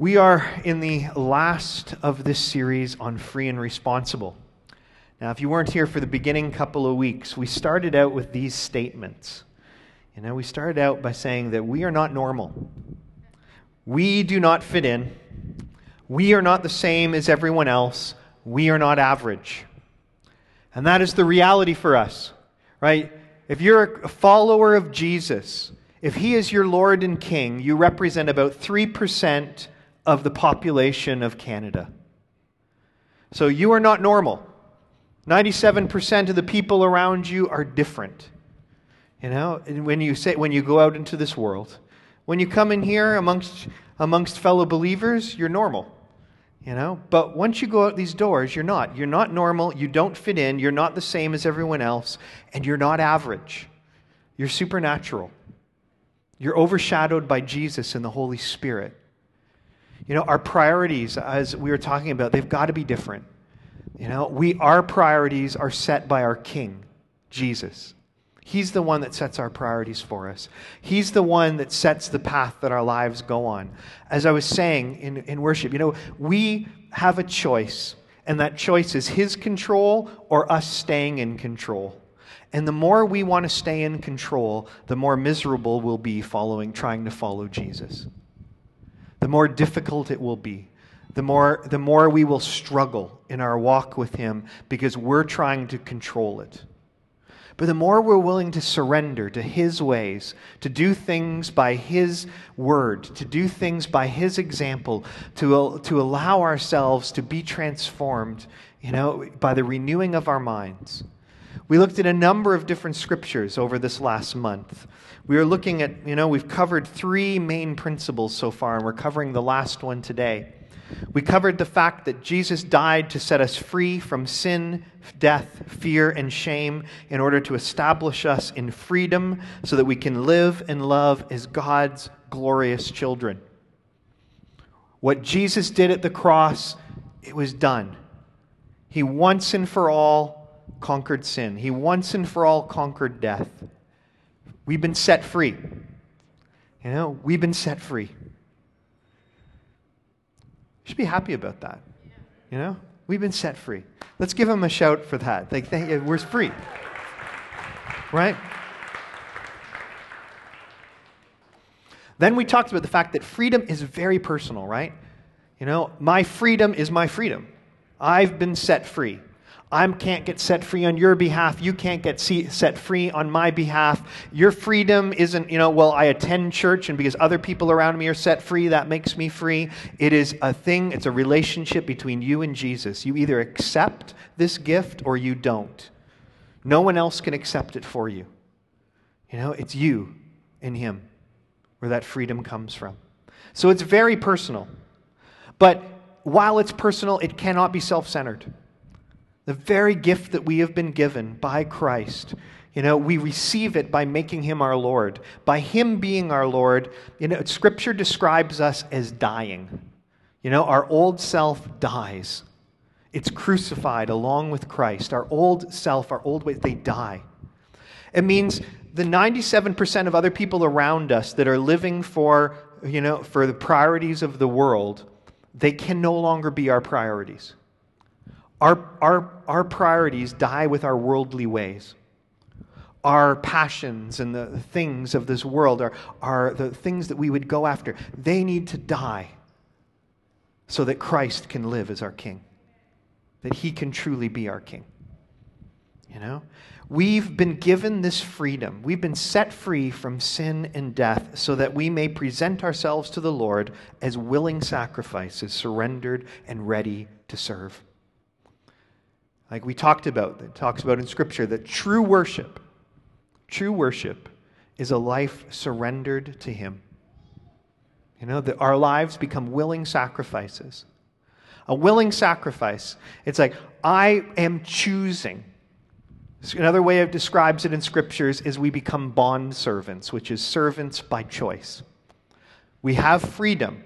We are in the last of this series on free and responsible. Now, if you weren't here for the beginning couple of weeks, we started out with these statements. You know, we started out by saying that we are not normal. We do not fit in. We are not the same as everyone else. We are not average. And that is the reality for us, right? If you're a follower of Jesus, if he is your Lord and King, you represent about 3% of the population of Canada. So you are not normal. 97% of the people around you are different. You know, and when you say when you go out into this world, when you come in here amongst amongst fellow believers, you're normal. You know, but once you go out these doors, you're not. You're not normal, you don't fit in, you're not the same as everyone else, and you're not average. You're supernatural. You're overshadowed by Jesus and the Holy Spirit. You know, our priorities, as we were talking about, they've got to be different. You know, we, our priorities are set by our King, Jesus. He's the one that sets our priorities for us. He's the one that sets the path that our lives go on. As I was saying in, in worship, you know, we have a choice, and that choice is His control or us staying in control. And the more we want to stay in control, the more miserable we'll be following, trying to follow Jesus the more difficult it will be. The more, the more we will struggle in our walk with Him because we're trying to control it. But the more we're willing to surrender to His ways, to do things by His word, to do things by His example, to, to allow ourselves to be transformed, you know, by the renewing of our minds. We looked at a number of different scriptures over this last month. We are looking at, you know, we've covered three main principles so far, and we're covering the last one today. We covered the fact that Jesus died to set us free from sin, death, fear, and shame in order to establish us in freedom so that we can live and love as God's glorious children. What Jesus did at the cross, it was done. He once and for all conquered sin, He once and for all conquered death. We've been set free. You know, we've been set free. You should be happy about that. You know, we've been set free. Let's give him a shout for that. Like, thank you. we're free. Right? Then we talked about the fact that freedom is very personal, right? You know, my freedom is my freedom. I've been set free. I can't get set free on your behalf. You can't get set free on my behalf. Your freedom isn't, you know, well, I attend church and because other people around me are set free, that makes me free. It is a thing, it's a relationship between you and Jesus. You either accept this gift or you don't. No one else can accept it for you. You know, it's you and Him where that freedom comes from. So it's very personal. But while it's personal, it cannot be self centered the very gift that we have been given by Christ. You know, we receive it by making him our Lord. By him being our Lord, you know, scripture describes us as dying. You know, our old self dies. It's crucified along with Christ. Our old self, our old ways, they die. It means the 97% of other people around us that are living for, you know, for the priorities of the world, they can no longer be our priorities. Our, our, our priorities die with our worldly ways. Our passions and the things of this world are, are the things that we would go after. They need to die so that Christ can live as our King, that He can truly be our King. You know? We've been given this freedom. We've been set free from sin and death so that we may present ourselves to the Lord as willing sacrifices, surrendered and ready to serve. Like we talked about, it talks about in Scripture that true worship, true worship is a life surrendered to Him. You know, that our lives become willing sacrifices. A willing sacrifice. It's like, I am choosing. Another way it describes it in scriptures is we become bond servants, which is servants by choice. We have freedom,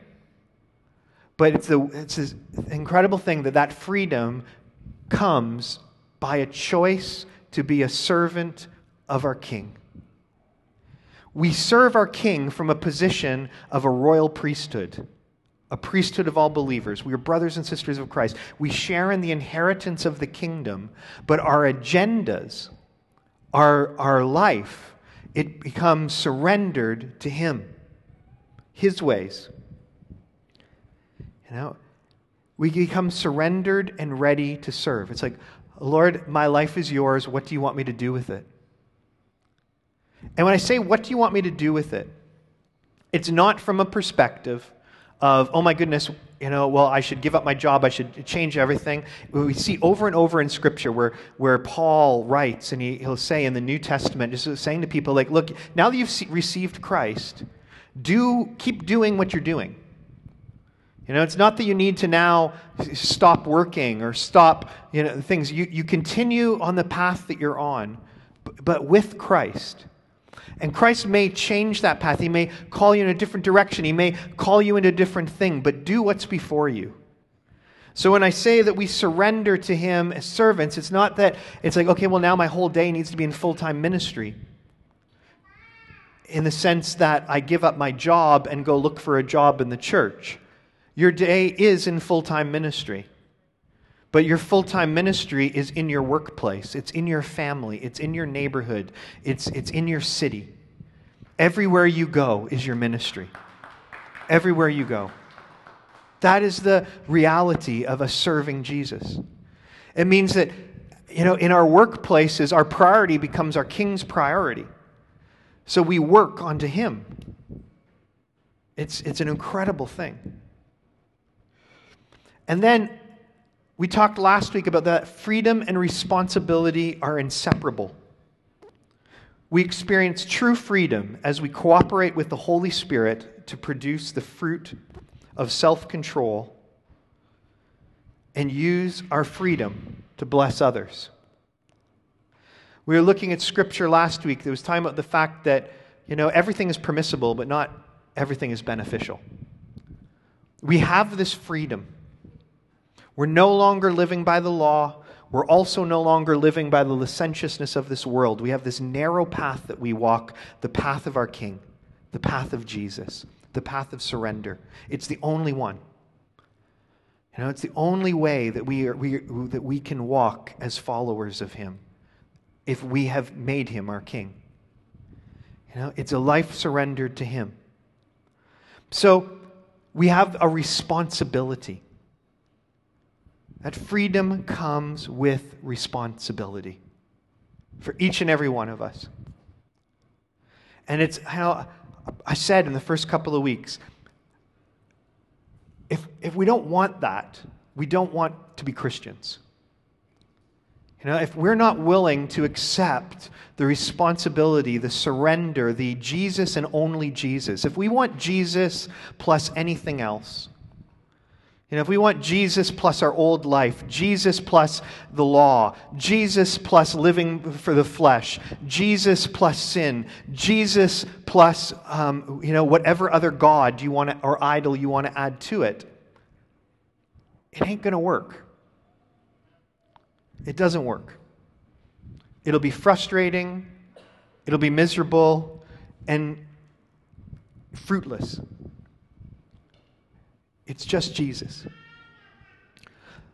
but it's, a, it's an incredible thing that that freedom comes by a choice to be a servant of our King. We serve our King from a position of a royal priesthood, a priesthood of all believers. We are brothers and sisters of Christ. We share in the inheritance of the kingdom, but our agendas, our, our life, it becomes surrendered to Him, His ways. You know, we become surrendered and ready to serve. It's like, Lord, my life is yours. What do you want me to do with it? And when I say, what do you want me to do with it? It's not from a perspective of, oh my goodness, you know, well, I should give up my job, I should change everything. We see over and over in Scripture where, where Paul writes, and he, he'll say in the New Testament, just saying to people, like, look, now that you've received Christ, do keep doing what you're doing. You know, it's not that you need to now stop working or stop, you know, things. You, you continue on the path that you're on, but with Christ. And Christ may change that path. He may call you in a different direction. He may call you into a different thing, but do what's before you. So when I say that we surrender to Him as servants, it's not that it's like, okay, well, now my whole day needs to be in full time ministry. In the sense that I give up my job and go look for a job in the church. Your day is in full time ministry. But your full time ministry is in your workplace, it's in your family, it's in your neighborhood, it's, it's in your city. Everywhere you go is your ministry. Everywhere you go. That is the reality of us serving Jesus. It means that, you know, in our workplaces, our priority becomes our king's priority. So we work unto him. It's, it's an incredible thing. And then we talked last week about that freedom and responsibility are inseparable. We experience true freedom as we cooperate with the Holy Spirit to produce the fruit of self control and use our freedom to bless others. We were looking at scripture last week. There was time about the fact that, you know, everything is permissible, but not everything is beneficial. We have this freedom. We're no longer living by the law. We're also no longer living by the licentiousness of this world. We have this narrow path that we walk, the path of our King, the path of Jesus, the path of surrender. It's the only one. You know, it's the only way that we, are, we, that we can walk as followers of Him if we have made Him our King. You know, it's a life surrendered to Him. So we have a responsibility. That freedom comes with responsibility for each and every one of us. And it's how I said in the first couple of weeks if, if we don't want that, we don't want to be Christians. You know, if we're not willing to accept the responsibility, the surrender, the Jesus and only Jesus, if we want Jesus plus anything else, know, if we want Jesus plus our old life, Jesus plus the law, Jesus plus living for the flesh, Jesus plus sin, Jesus plus, um, you know, whatever other God you want or idol you want to add to it, it ain't going to work. It doesn't work. It'll be frustrating, it'll be miserable, and fruitless. It's just Jesus.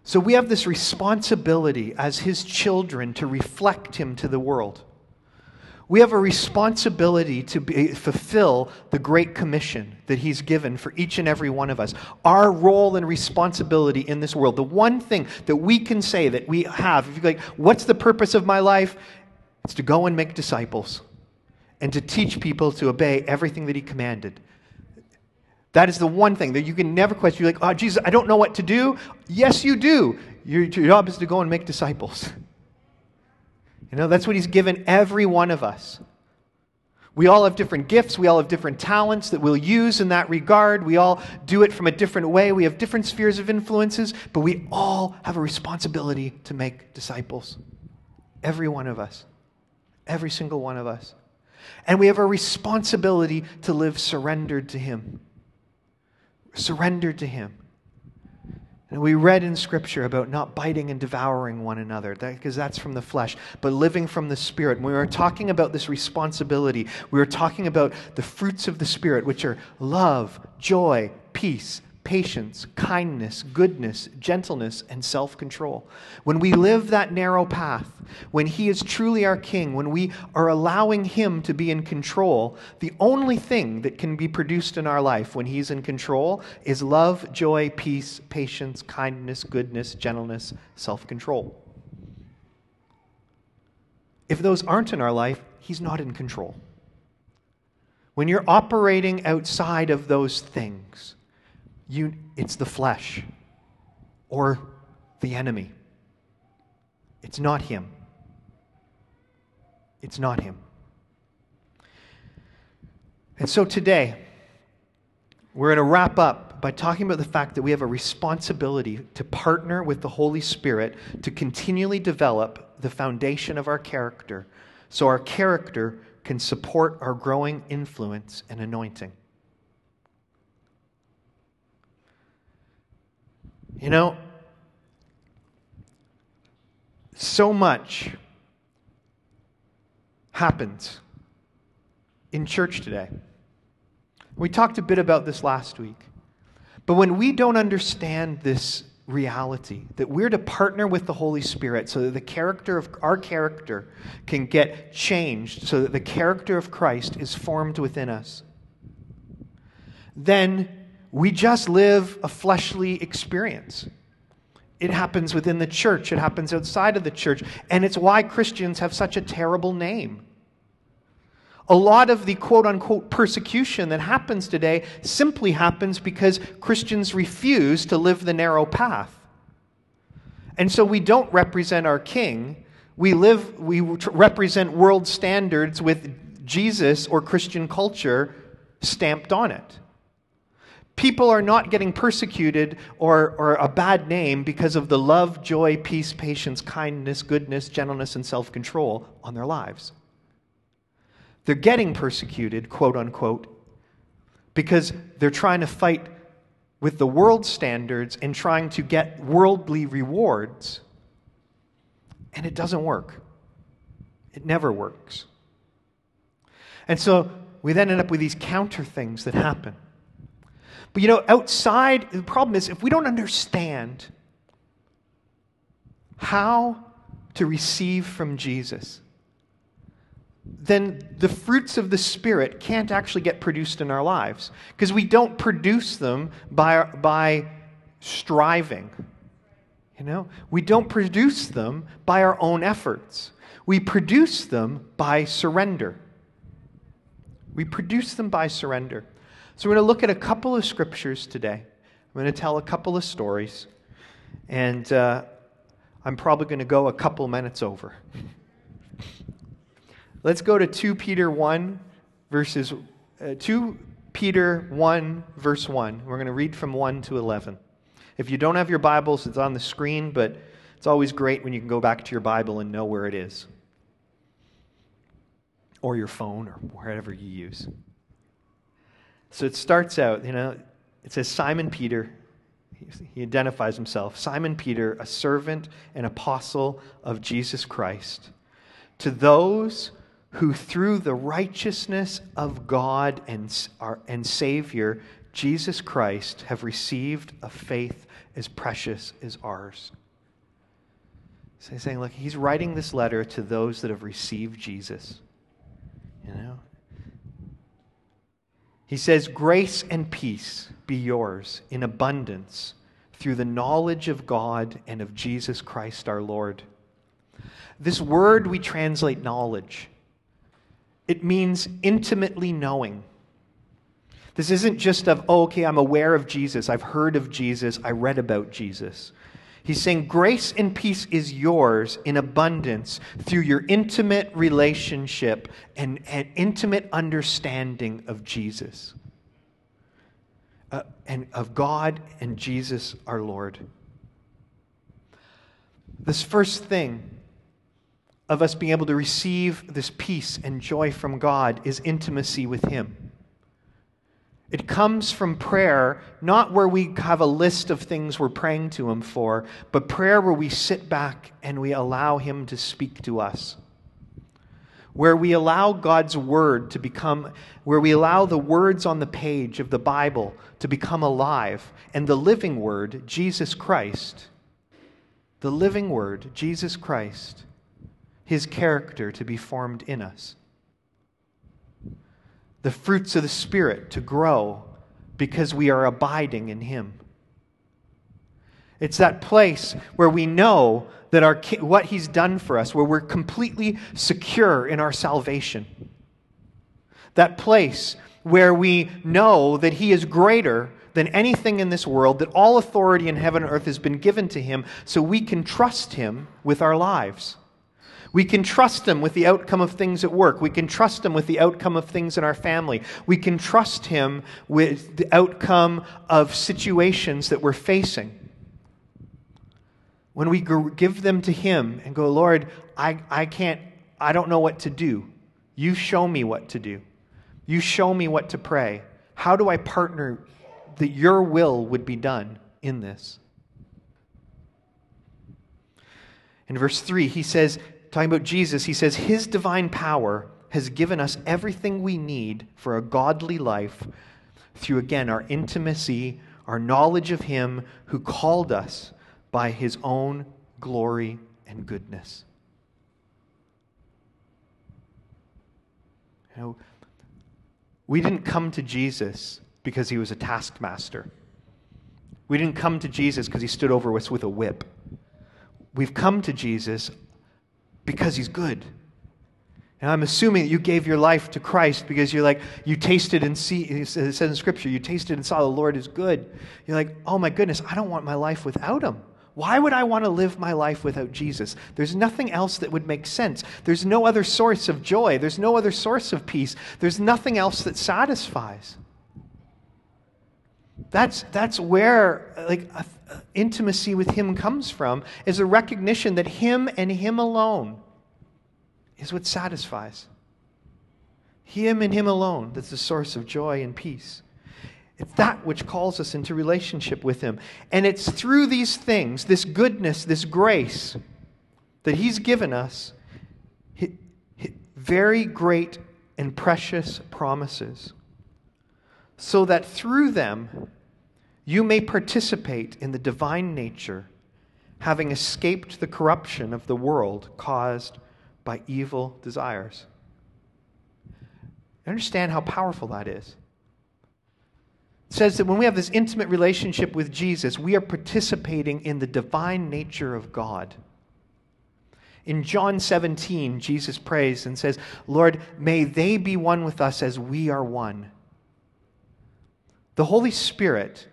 So we have this responsibility as his children to reflect him to the world. We have a responsibility to be, fulfill the Great Commission that He's given for each and every one of us. Our role and responsibility in this world. The one thing that we can say that we have, if you're like, what's the purpose of my life? It's to go and make disciples and to teach people to obey everything that He commanded. That is the one thing that you can never question. You're like, oh, Jesus, I don't know what to do. Yes, you do. Your, your job is to go and make disciples. You know, that's what He's given every one of us. We all have different gifts. We all have different talents that we'll use in that regard. We all do it from a different way. We have different spheres of influences, but we all have a responsibility to make disciples. Every one of us. Every single one of us. And we have a responsibility to live surrendered to Him surrendered to Him. And we read in Scripture about not biting and devouring one another, because that, that's from the flesh, but living from the Spirit. When we were talking about this responsibility, we were talking about the fruits of the Spirit, which are love, joy, peace, patience, kindness, goodness, gentleness, and self control. When we live that narrow path, when He is truly our King, when we are allowing Him to be in control, the only thing that can be produced in our life when He's in control is love, joy, peace, patience, kindness, goodness, gentleness, self control. If those aren't in our life, He's not in control. When you're operating outside of those things, you, it's the flesh or the enemy. It's not him. It's not him. And so today, we're going to wrap up by talking about the fact that we have a responsibility to partner with the Holy Spirit to continually develop the foundation of our character so our character can support our growing influence and anointing. You know, so much happens in church today. We talked a bit about this last week. But when we don't understand this reality that we're to partner with the Holy Spirit so that the character of our character can get changed, so that the character of Christ is formed within us, then we just live a fleshly experience. It happens within the church, it happens outside of the church, and it's why Christians have such a terrible name. A lot of the quote unquote persecution that happens today simply happens because Christians refuse to live the narrow path. And so we don't represent our king. We live we represent world standards with Jesus or Christian culture stamped on it. People are not getting persecuted or, or a bad name because of the love, joy, peace, patience, kindness, goodness, gentleness, and self control on their lives. They're getting persecuted, quote unquote, because they're trying to fight with the world standards and trying to get worldly rewards. And it doesn't work. It never works. And so we then end up with these counter things that happen. But you know, outside, the problem is if we don't understand how to receive from Jesus, then the fruits of the Spirit can't actually get produced in our lives because we don't produce them by, by striving. You know, we don't produce them by our own efforts. We produce them by surrender. We produce them by surrender. So we're going to look at a couple of scriptures today. I'm going to tell a couple of stories, and uh, I'm probably going to go a couple minutes over. Let's go to 2 Peter 1, verses uh, 2 Peter 1, verse 1. We're going to read from 1 to 11. If you don't have your Bibles, it's on the screen, but it's always great when you can go back to your Bible and know where it is. Or your phone, or wherever you use. So it starts out, you know, it says Simon Peter, he identifies himself Simon Peter, a servant and apostle of Jesus Christ. To those who through the righteousness of God and, our, and Savior, Jesus Christ, have received a faith as precious as ours. So he's saying, look, he's writing this letter to those that have received Jesus. You know? He says, Grace and peace be yours in abundance through the knowledge of God and of Jesus Christ our Lord. This word we translate knowledge. It means intimately knowing. This isn't just of, oh, okay, I'm aware of Jesus. I've heard of Jesus. I read about Jesus. He's saying grace and peace is yours in abundance through your intimate relationship and, and intimate understanding of Jesus, uh, and of God and Jesus our Lord. This first thing of us being able to receive this peace and joy from God is intimacy with Him. It comes from prayer, not where we have a list of things we're praying to Him for, but prayer where we sit back and we allow Him to speak to us. where we allow God's word to become, where we allow the words on the page of the Bible to become alive, and the living word, Jesus Christ, the living word, Jesus Christ, his character to be formed in us. The fruits of the Spirit to grow because we are abiding in him. It's that place where we know that our, what He's done for us, where we're completely secure in our salvation. That place where we know that He is greater than anything in this world, that all authority in heaven and earth has been given to Him, so we can trust Him with our lives. We can trust Him with the outcome of things at work. We can trust Him with the outcome of things in our family. We can trust Him with the outcome of situations that we're facing when we give them to Him and go, Lord, I, I can't, I don't know what to do. You show me what to do. You show me what to pray. How do I partner that your will would be done in this? In verse 3, he says, talking about Jesus, he says, His divine power has given us everything we need for a godly life through, again, our intimacy, our knowledge of Him who called us by his own glory and goodness. You know, we didn't come to Jesus because he was a taskmaster. We didn't come to Jesus because he stood over us with a whip. We've come to Jesus because he's good. And I'm assuming that you gave your life to Christ because you're like, you tasted and see, it says in Scripture, you tasted and saw the Lord is good. You're like, oh my goodness, I don't want my life without him. Why would I want to live my life without Jesus? There's nothing else that would make sense. There's no other source of joy. There's no other source of peace. There's nothing else that satisfies. That's, that's where like intimacy with him comes from is a recognition that him and him alone is what satisfies. Him and him alone that's the source of joy and peace. It's that which calls us into relationship with Him. And it's through these things, this goodness, this grace that He's given us, very great and precious promises, so that through them you may participate in the divine nature, having escaped the corruption of the world caused by evil desires. Understand how powerful that is It says that when we have this intimate relationship with Jesus, we are participating in the divine nature of God. In John 17, Jesus prays and says, Lord, may they be one with us as we are one. The Holy Spirit,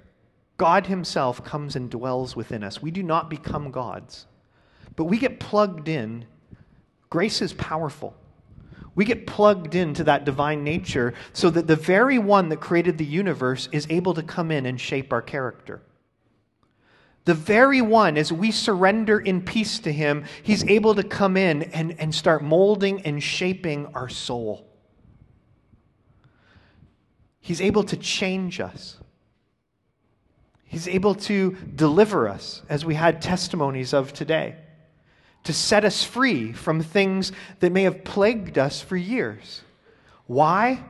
God Himself, comes and dwells within us. We do not become gods, but we get plugged in. Grace is powerful. We get plugged into that divine nature so that the very one that created the universe is able to come in and shape our character. The very one, as we surrender in peace to him, he's able to come in and, and start molding and shaping our soul. He's able to change us. He's able to deliver us, as we had testimonies of today to set us free from things that may have plagued us for years. Why?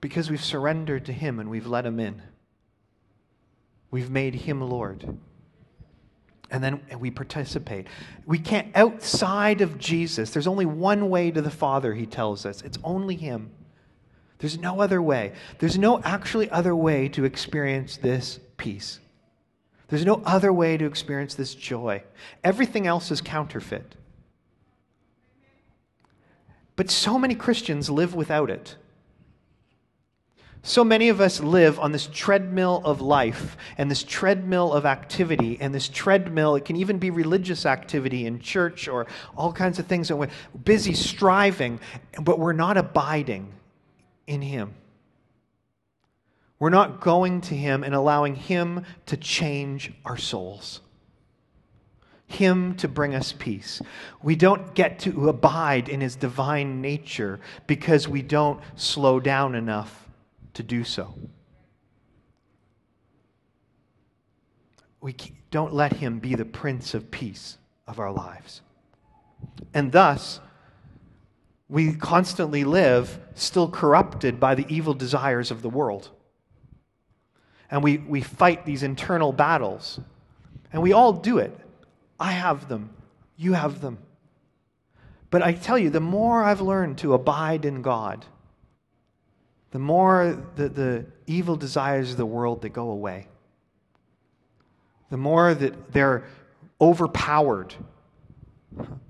Because we've surrendered to Him and we've let Him in. We've made Him Lord. And then we participate. We can't, outside of Jesus, there's only one way to the Father, He tells us. It's only Him. There's no other way. There's no actually other way to experience this peace. There's no other way to experience this joy. Everything else is counterfeit. But so many Christians live without it. So many of us live on this treadmill of life and this treadmill of activity and this treadmill, it can even be religious activity in church or all kinds of things. And we're busy striving, but we're not abiding in Him. We're not going to Him and allowing Him to change our souls. Him to bring us peace. We don't get to abide in His divine nature because we don't slow down enough to do so. We don't let Him be the Prince of Peace of our lives. And thus, we constantly live still corrupted by the evil desires of the world. And we, we fight these internal battles. And we all do it. I have them. You have them. But I tell you, the more I've learned to abide in God, the more the, the evil desires of the world that go away. The more that they're overpowered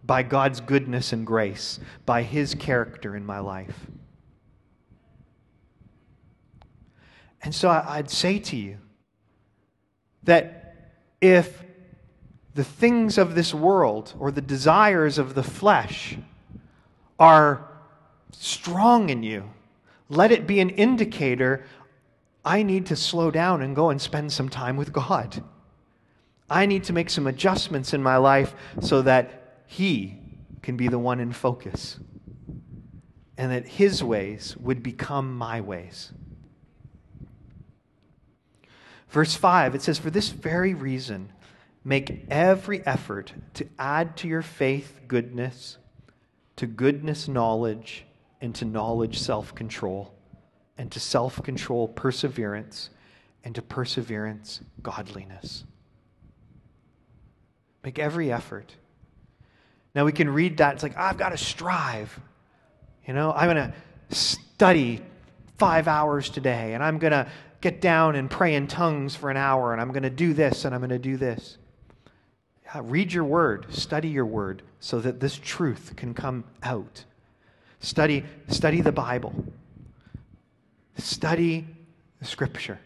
by God's goodness and grace, by His character in my life. And so I'd say to you that if the things of this world or the desires of the flesh are strong in you, let it be an indicator I need to slow down and go and spend some time with God. I need to make some adjustments in my life so that He can be the one in focus and that His ways would become my ways. Verse 5, it says, For this very reason, make every effort to add to your faith goodness, to goodness knowledge, and to knowledge self control, and to self control perseverance, and to perseverance godliness. Make every effort. Now we can read that. It's like, ah, I've got to strive. You know, I'm going to study five hours today, and I'm going to get down and pray in tongues for an hour, and I'm going to do this, and I'm going to do this. Yeah, read your word, study your word, so that this truth can come out. Study, study the Bible. Study the Scripture.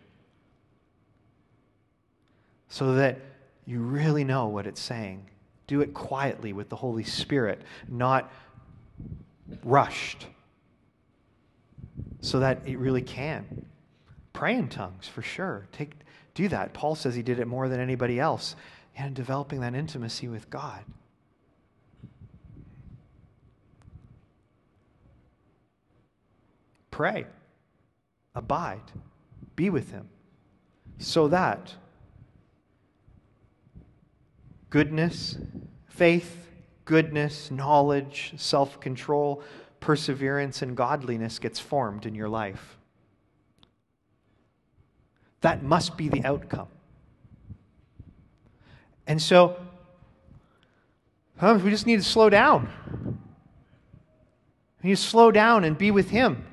So that you really know what it's saying. Do it quietly with the Holy Spirit, not rushed, so that it really can. Pray in tongues for sure. Take, do that. Paul says he did it more than anybody else, and developing that intimacy with God. Pray, abide, be with Him, so that goodness, faith, goodness, knowledge, self control, perseverance, and godliness gets formed in your life. That must be the outcome. And so, we just need to slow down. We need to slow down and be with Him.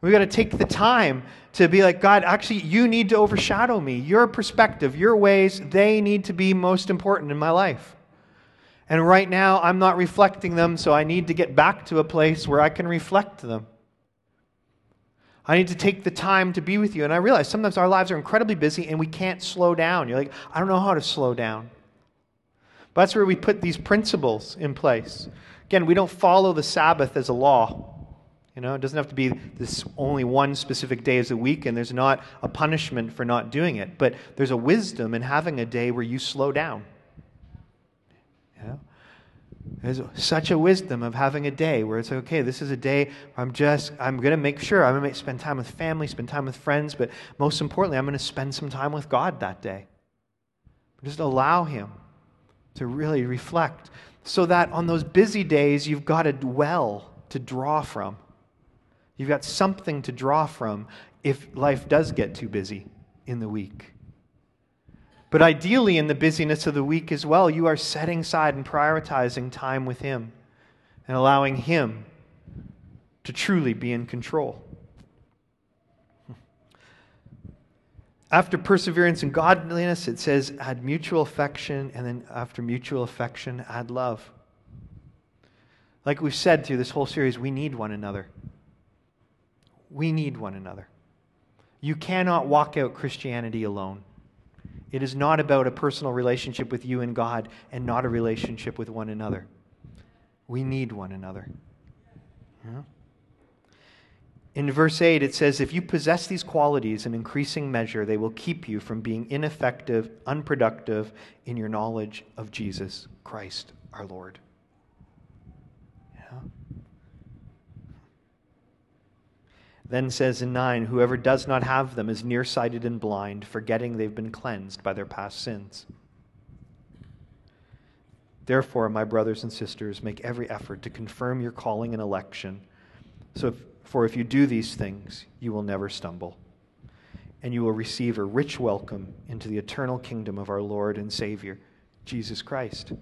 We've got to take the time to be like, God, actually, you need to overshadow me. Your perspective, your ways, they need to be most important in my life. And right now, I'm not reflecting them, so I need to get back to a place where I can reflect them. I need to take the time to be with you. And I realize sometimes our lives are incredibly busy and we can't slow down. You're like, I don't know how to slow down. But that's where we put these principles in place. Again, we don't follow the Sabbath as a law. You know, it doesn't have to be this only one specific day as a week, and there's not a punishment for not doing it. But there's a wisdom in having a day where you slow down. You know? There's such a wisdom of having a day where it's okay, this is a day I'm just, I'm going to make sure I'm going to spend time with family, spend time with friends, but most importantly, I'm going to spend some time with God that day. Just allow Him to really reflect so that on those busy days, you've got a well to draw from. You've got something to draw from if life does get too busy in the week. But ideally, in the busyness of the week as well, you are setting aside and prioritizing time with Him and allowing Him to truly be in control. After perseverance and godliness, it says add mutual affection, and then after mutual affection, add love. Like we've said through this whole series, we need one another. We need one another. You cannot walk out Christianity alone. It is not about a personal relationship with you and God and not a relationship with one another. We need one another. Yeah? In verse 8, it says, If you possess these qualities in increasing measure, they will keep you from being ineffective, unproductive in your knowledge of Jesus Christ our Lord. Then says in 9, Whoever does not have them is nearsighted and blind, forgetting they've been cleansed by their past sins. Therefore, my brothers and sisters, make every effort to confirm your calling and election. So, if, for if you do these things, you will never stumble, and you will receive a rich welcome into the eternal kingdom of our Lord and Savior, Jesus Christ.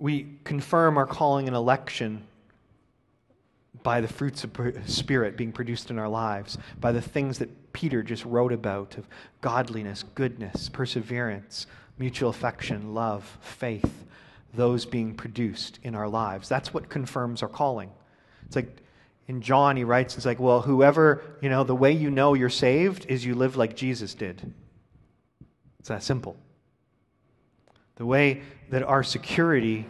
We confirm our calling and election by the fruits of Spirit being produced in our lives, by the things that Peter just wrote about of godliness, goodness, perseverance, mutual affection, love, faith, those being produced in our lives. That's what confirms our calling. It's like in John, he writes, it's like, well, whoever, you know, the way you know you're saved is you live like Jesus did. It's that simple. The way that our security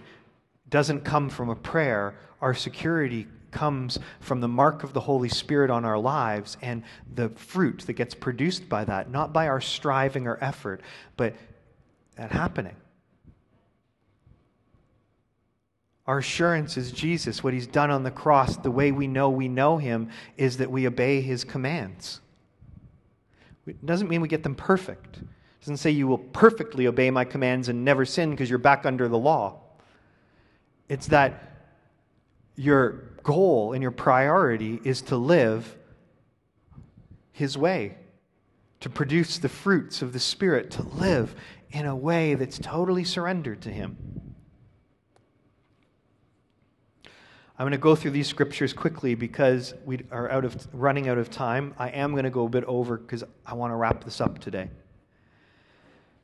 doesn't come from a prayer, our security comes from the mark of the Holy Spirit on our lives and the fruit that gets produced by that, not by our striving or effort, but that happening. Our assurance is Jesus, what he's done on the cross, the way we know we know him is that we obey his commands. It doesn't mean we get them perfect. It doesn't say you will perfectly obey my commands and never sin because you're back under the law. It's that your goal and your priority is to live His way, to produce the fruits of the Spirit, to live in a way that's totally surrendered to Him. I'm going to go through these scriptures quickly because we are out of running out of time. I am going to go a bit over because I want to wrap this up today.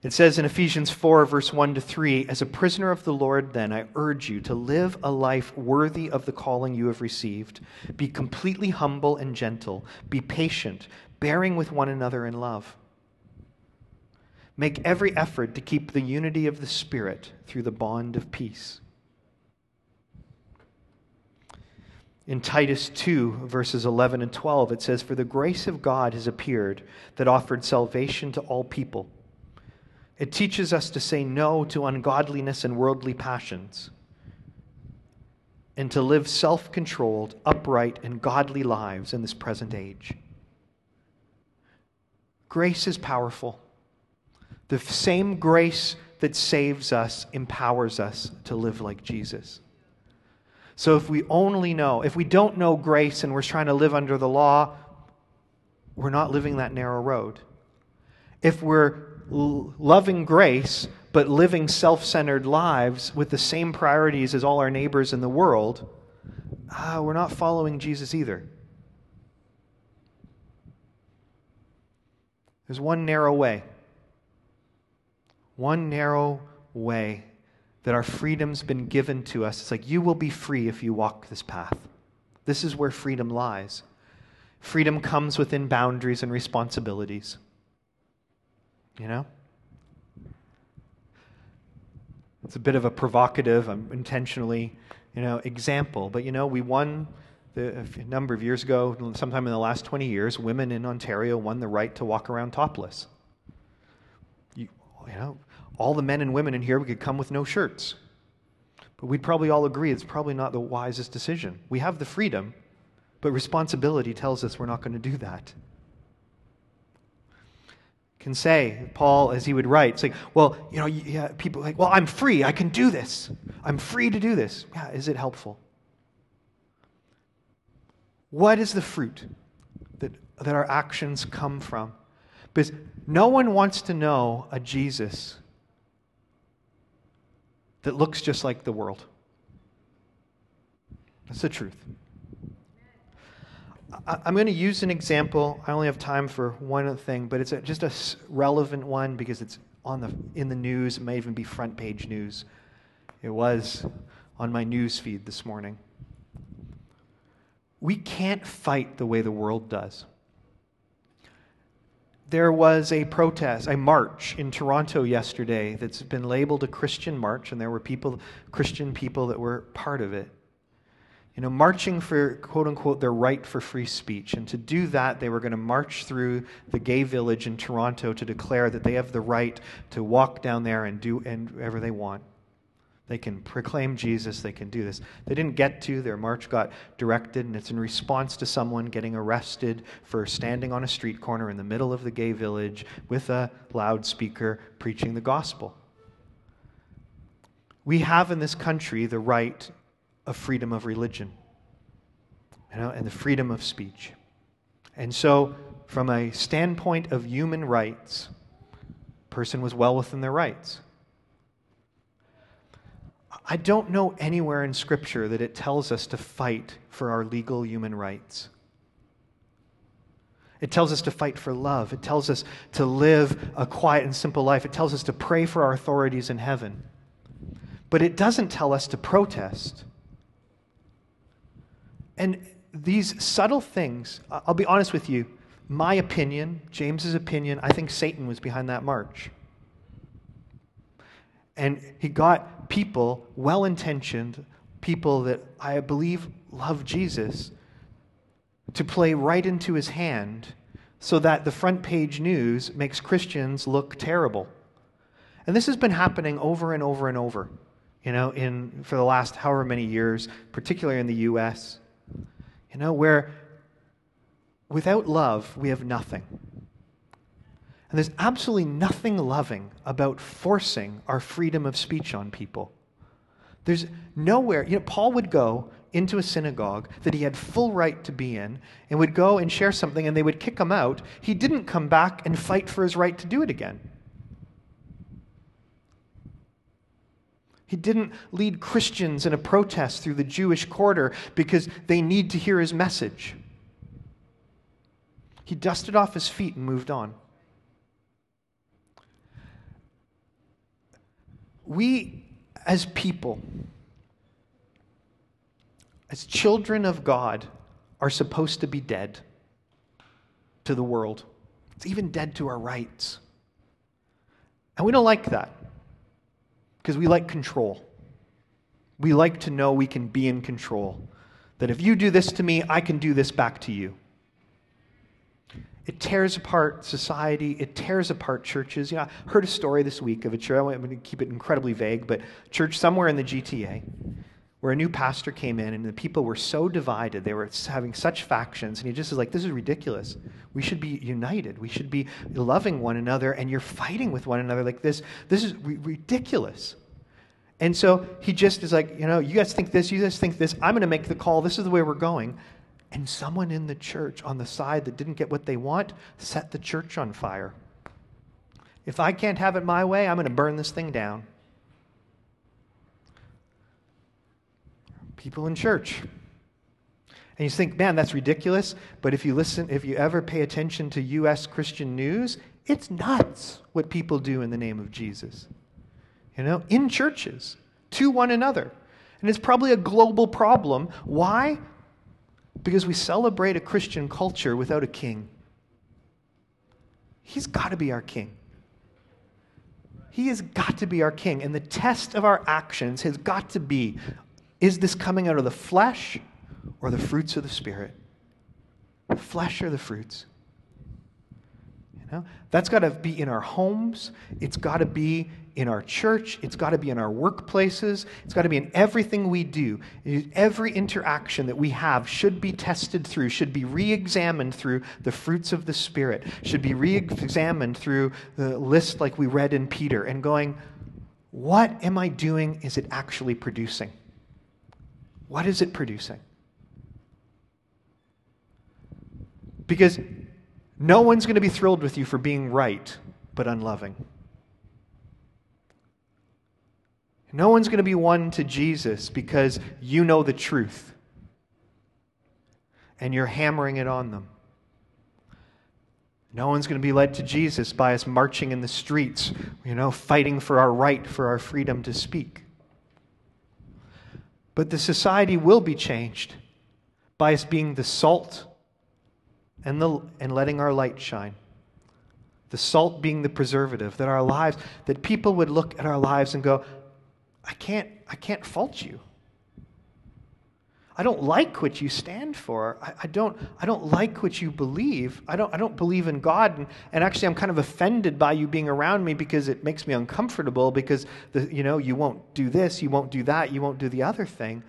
It says in Ephesians 4, verse 1 to 3 As a prisoner of the Lord, then, I urge you to live a life worthy of the calling you have received. Be completely humble and gentle. Be patient, bearing with one another in love. Make every effort to keep the unity of the Spirit through the bond of peace. In Titus 2, verses 11 and 12, it says, For the grace of God has appeared that offered salvation to all people it teaches us to say no to ungodliness and worldly passions and to live self controlled, upright, and godly lives in this present age. Grace is powerful. The same grace that saves us empowers us to live like Jesus. So if we only know, if we don't know grace and we're trying to live under the law, we're not living that narrow road. If we're loving grace, but living self centered lives with the same priorities as all our neighbors in the world, ah, we're not following Jesus either. There's one narrow way. One narrow way that our freedom's been given to us. It's like you will be free if you walk this path. This is where freedom lies. Freedom comes within boundaries and responsibilities. You know? It's a bit of a provocative, um, intentionally, you know, example. But you know, we won the, a number of years ago, sometime in the last 20 years, women in Ontario won the right to walk around topless. You, you know, all the men and women in here, we could come with no shirts. But we'd probably all agree it's probably not the wisest decision. We have the freedom, but responsibility tells us we're not going to do that can say, Paul, as he would write, it's like, well, you know, yeah, people like, well, I'm free. I can do this. I'm free to do this. Yeah, is it helpful? What is the fruit that, that our actions come from? Because no one wants to know a Jesus that looks just like the world. That's the truth. I'm going to use an example. I only have time for one thing, but it's a, just a relevant one because it's on the in the news. It may even be front page news. It was on my news feed this morning. We can't fight the way the world does. There was a protest, a march in Toronto yesterday that's been labeled a Christian march, and there were people, Christian people, that were part of it you know, marching for quote unquote their right for free speech. And to do that, they were going to march through the gay village in Toronto to declare that they have the right to walk down there and do whatever they want. They can proclaim Jesus. They can do this. They didn't get to. Their march got directed, and it's in response to someone getting arrested for standing on a street corner in the middle of the gay village with a loudspeaker preaching the gospel. We have in this country the right of freedom of religion you know, and the freedom of speech. And so, from a standpoint of human rights, person was well within their rights. I don't know anywhere in Scripture that it tells us to fight for our legal human rights. It tells us to fight for love. It tells us to live a quiet and simple life. It tells us to pray for our authorities in heaven. But it doesn't tell us to protest. And these subtle things, I'll be honest with you, my opinion, James's opinion, I think Satan was behind that march. And he got people, well intentioned, people that I believe love Jesus, to play right into his hand so that the front page news makes Christians look terrible. And this has been happening over and over and over, you know, in, for the last however many years, particularly in the U.S., you know, where without love, we have nothing. And there's absolutely nothing loving about forcing our freedom of speech on people. There's nowhere, you know, Paul would go into a synagogue that he had full right to be in and would go and share something and they would kick him out. He didn't come back and fight for his right to do it again. He didn't lead Christians in a protest through the Jewish quarter because they need to hear his message. He dusted off his feet and moved on. We, as people, as children of God, are supposed to be dead to the world. It's even dead to our rights. And we don't like that because we like control. We like to know we can be in control. That if you do this to me, I can do this back to you. It tears apart society. It tears apart churches. You know, I heard a story this week of a church. I'm going to keep it incredibly vague, but church somewhere in the GTA where a new pastor came in and the people were so divided. They were having such factions. And he just is like, this is ridiculous. We should be united. We should be loving one another. And you're fighting with one another like this. This is ridiculous. And so he just is like, you know, you guys think this, you guys think this. I'm going to make the call. This is the way we're going. And someone in the church on the side that didn't get what they want set the church on fire. If I can't have it my way, I'm going to burn this thing down. People in church. And you think, man, that's ridiculous. But if you listen, if you ever pay attention to U.S. Christian news, it's nuts what people do in the name of Jesus. You know, in churches, to one another. And it's probably a global problem. Why? Because we celebrate a Christian culture without a king. He's got to be our king. He has got to be our king. And the test of our actions has got to be is this coming out of the flesh or the fruits of the Spirit? The flesh or the fruits? You know, that's got to be in our homes. It's got to be in our church. It's got to be in our workplaces. It's got to be in everything we do. Every interaction that we have should be tested through, should be re examined through the fruits of the Spirit, should be re examined through the list like we read in Peter, and going, what am I doing? Is it actually producing? What is it producing? Because no one's going to be thrilled with you for being right, but unloving. No one's going to be won to Jesus because you know the truth and you're hammering it on them. No one's going to be led to Jesus by us marching in the streets, you know, fighting for our right, for our freedom to speak. But the society will be changed by us being the salt and, the, and letting our light shine. The salt being the preservative, that our lives, that people would look at our lives and go, I can't, I can't fault you. I don't like what you stand for. I, I, don't, I don't like what you believe. I don't, I don't believe in God. And, and actually, I'm kind of offended by you being around me because it makes me uncomfortable because, the, you know, you won't do this, you won't do that, you won't do the other thing.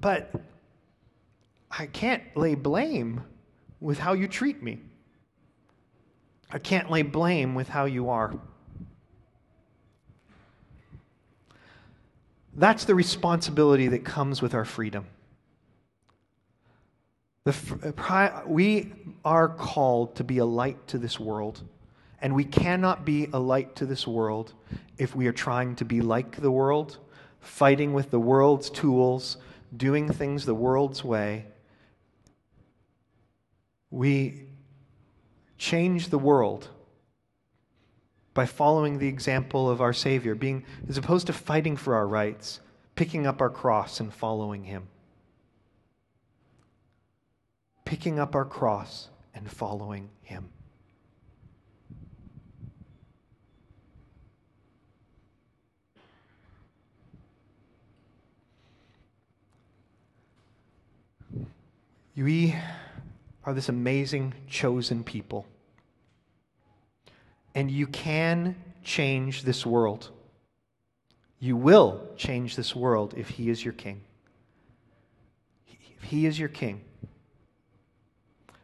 But I can't lay blame with how you treat me. I can't lay blame with how you are. That's the responsibility that comes with our freedom. The, uh, we are called to be a light to this world, and we cannot be a light to this world if we are trying to be like the world, fighting with the world's tools, doing things the world's way. We change the world by following the example of our Savior, being as opposed to fighting for our rights, picking up our cross and following Him. Picking up our cross and following Him. We are this amazing chosen people. And you can change this world. You will change this world if He is your King. If He is your King.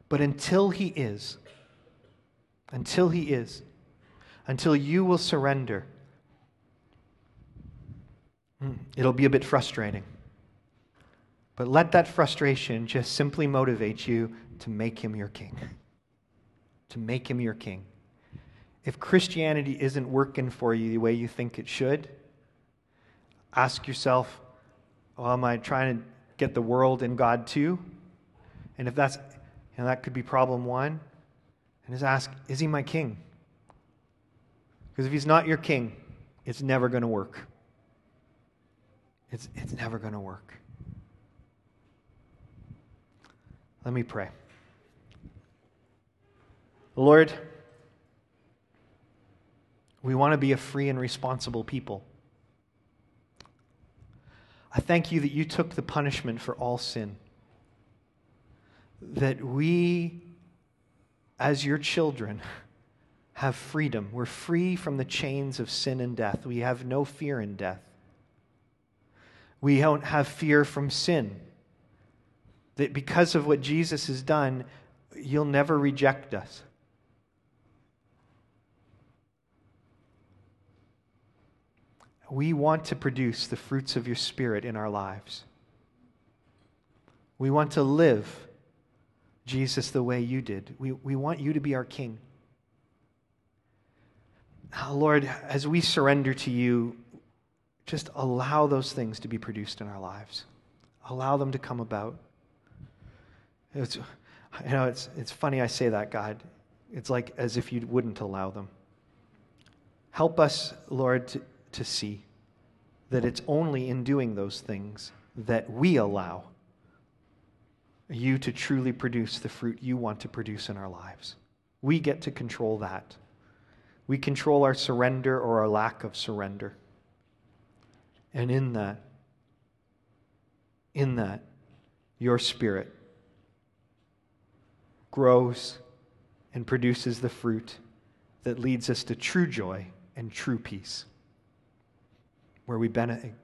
But until He is, until He is, until you will surrender, hmm, it'll be a bit frustrating. But let that frustration just simply motivate you to make him your king. To make him your king. If Christianity isn't working for you the way you think it should, ask yourself, well, am I trying to get the world and God too? And if that's, you know, that could be problem one. And just ask, is he my king? Because if he's not your king, it's never going to work. It's, it's never going to work. Let me pray. Lord, we want to be a free and responsible people. I thank you that you took the punishment for all sin. That we, as your children, have freedom. We're free from the chains of sin and death. We have no fear in death. We don't have fear from sin. That because of what Jesus has done, you'll never reject us. We want to produce the fruits of your Spirit in our lives. We want to live, Jesus, the way you did. We, we want you to be our King. Now, Lord, as we surrender to you, just allow those things to be produced in our lives. Allow them to come about. It's, you know, it's, it's funny I say that, God. It's like as if you wouldn't allow them. Help us, Lord, to, to see that it's only in doing those things that we allow you to truly produce the fruit you want to produce in our lives. We get to control that. We control our surrender or our lack of surrender. And in that, in that, your spirit grows and produces the fruit that leads us to true joy and true peace where we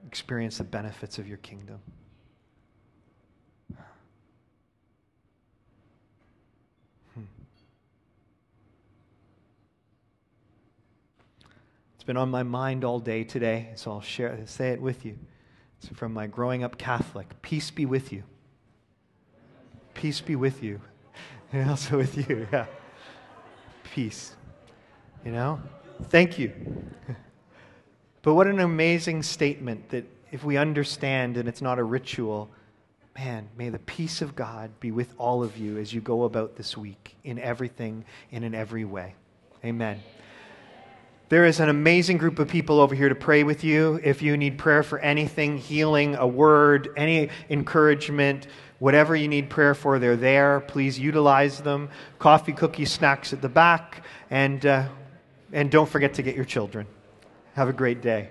experience the benefits of your kingdom. Hmm. It's been on my mind all day today, so I'll share say it with you. It's from my growing up Catholic. Peace be with you. Peace be with you. And also with you, yeah. Peace. You know? Thank you. But what an amazing statement that if we understand and it's not a ritual, man, may the peace of God be with all of you as you go about this week in everything and in every way. Amen. There is an amazing group of people over here to pray with you. If you need prayer for anything, healing, a word, any encouragement, whatever you need prayer for, they're there. Please utilize them. Coffee, cookies, snacks at the back. And, uh, and don't forget to get your children. Have a great day.